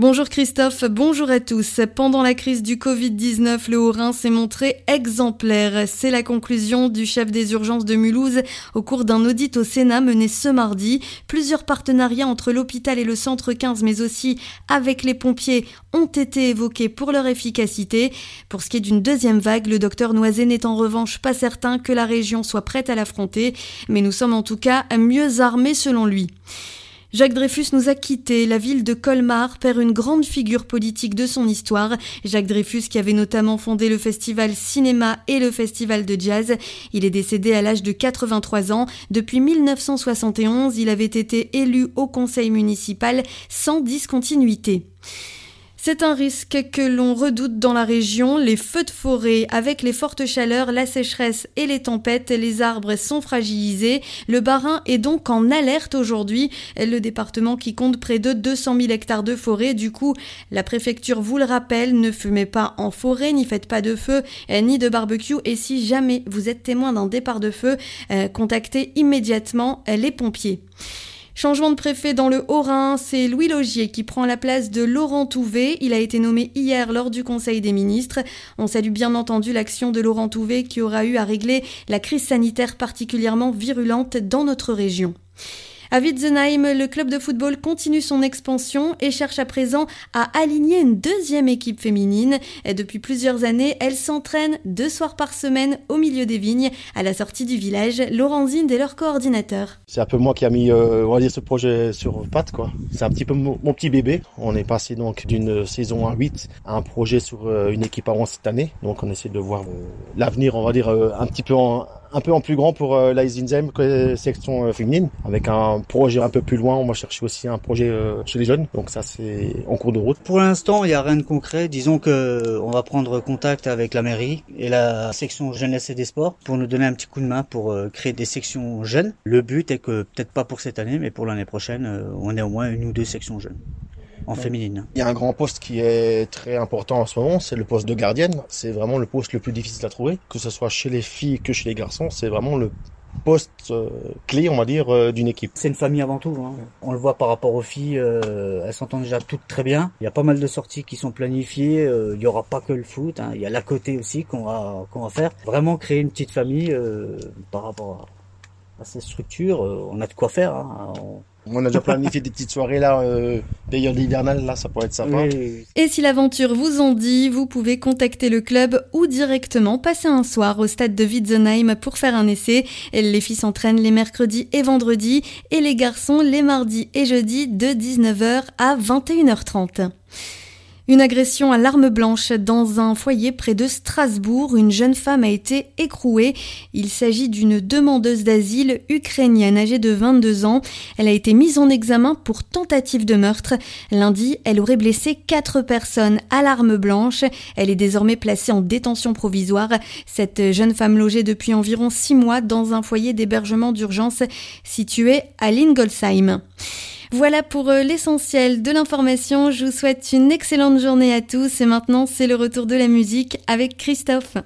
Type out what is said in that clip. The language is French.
Bonjour Christophe, bonjour à tous. Pendant la crise du Covid-19, le Haut-Rhin s'est montré exemplaire. C'est la conclusion du chef des urgences de Mulhouse au cours d'un audit au Sénat mené ce mardi. Plusieurs partenariats entre l'hôpital et le centre 15, mais aussi avec les pompiers, ont été évoqués pour leur efficacité. Pour ce qui est d'une deuxième vague, le docteur Noisé n'est en revanche pas certain que la région soit prête à l'affronter, mais nous sommes en tout cas mieux armés selon lui. Jacques Dreyfus nous a quittés. La ville de Colmar perd une grande figure politique de son histoire. Jacques Dreyfus qui avait notamment fondé le festival cinéma et le festival de jazz. Il est décédé à l'âge de 83 ans. Depuis 1971, il avait été élu au conseil municipal sans discontinuité. C'est un risque que l'on redoute dans la région. Les feux de forêt, avec les fortes chaleurs, la sécheresse et les tempêtes, les arbres sont fragilisés. Le Barin est donc en alerte aujourd'hui. Le département qui compte près de 200 000 hectares de forêt. Du coup, la préfecture vous le rappelle, ne fumez pas en forêt, n'y faites pas de feu, ni de barbecue. Et si jamais vous êtes témoin d'un départ de feu, euh, contactez immédiatement les pompiers. Changement de préfet dans le Haut-Rhin, c'est Louis Logier qui prend la place de Laurent Touvet. Il a été nommé hier lors du Conseil des ministres. On salue bien entendu l'action de Laurent Touvet qui aura eu à régler la crise sanitaire particulièrement virulente dans notre région. À Witzenheim, le club de football continue son expansion et cherche à présent à aligner une deuxième équipe féminine. Et depuis plusieurs années, elle s'entraîne deux soirs par semaine au milieu des vignes, à la sortie du village. Laurenzine est leur coordinateur. C'est un peu moi qui a mis euh, on va dire, ce projet sur patte. quoi. C'est un petit peu mon, petit bébé. On est passé donc d'une saison à 8 à un projet sur euh, une équipe à 11 cette année. Donc on essaie de voir euh, l'avenir, on va dire, un petit peu en un peu en plus grand pour euh, la que section euh, féminine, avec un projet un peu plus loin. On va chercher aussi un projet euh, chez les jeunes, donc ça c'est en cours de route. Pour l'instant, il n'y a rien de concret. Disons que on va prendre contact avec la mairie et la section jeunesse et des sports pour nous donner un petit coup de main pour euh, créer des sections jeunes. Le but est que peut-être pas pour cette année, mais pour l'année prochaine, on ait au moins une ou deux sections jeunes en féminine. Il y a un grand poste qui est très important en ce moment, c'est le poste de gardienne. C'est vraiment le poste le plus difficile à trouver, que ce soit chez les filles que chez les garçons. C'est vraiment le poste euh, clé, on va dire, euh, d'une équipe. C'est une famille avant tout. Hein. On le voit par rapport aux filles, euh, elles s'entendent déjà toutes très bien. Il y a pas mal de sorties qui sont planifiées. il y aura pas que le foot. Hein. Il y a l'à côté aussi qu'on va qu'on va faire. Vraiment créer une petite famille par rapport à, ces structures. on a de quoi faire. Hein. On a déjà planifié des petites soirées là, euh, période hivernale, là, ça pourrait être sympa. Et si l'aventure vous en dit, vous pouvez contacter le club ou directement passer un soir au stade de Witzenheim pour faire un essai. Les filles s'entraînent les mercredis et vendredis et les garçons les mardis et jeudis de 19h à 21h30. Une agression à l'arme blanche dans un foyer près de Strasbourg. Une jeune femme a été écrouée. Il s'agit d'une demandeuse d'asile ukrainienne âgée de 22 ans. Elle a été mise en examen pour tentative de meurtre. Lundi, elle aurait blessé quatre personnes à l'arme blanche. Elle est désormais placée en détention provisoire. Cette jeune femme logée depuis environ six mois dans un foyer d'hébergement d'urgence situé à Lingolsheim. Voilà pour euh, l'essentiel de l'information. Je vous souhaite une excellente journée à tous et maintenant c'est le retour de la musique avec Christophe.